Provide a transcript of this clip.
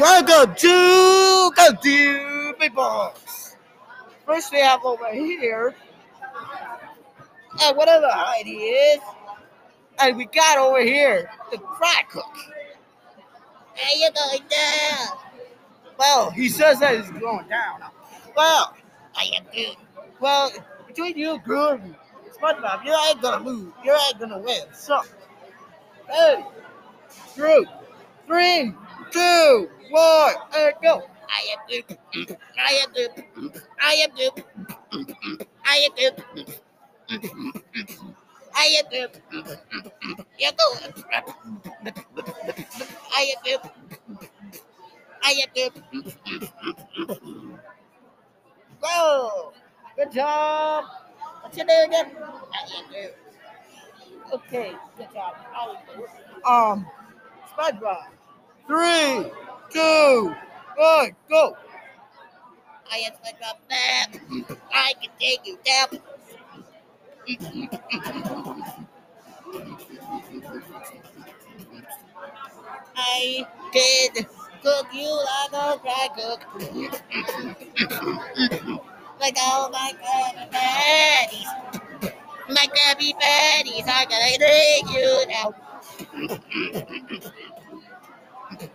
Welcome to to People. First, we have over here, and whatever height he is, and we got over here the fry cook. How you going down? Well, he says that he's going down. Well, I am good. Well, between you, good, SpongeBob, you ain't gonna lose. You ain't gonna win. So, hey, Drew, three, two, one, and go. I am good. I am good. I am good. I am good. I am good. You go. I am good. I am good. Go. Good job. What's your name again? I am good. Okay, good job. Um, SpongeBob. Three, two, one, go. I am SpongeBob. Nap. I can take you down. I did cook you like a dry cook. like all my Krabby Patties. My Krabby Patties gonna take you now.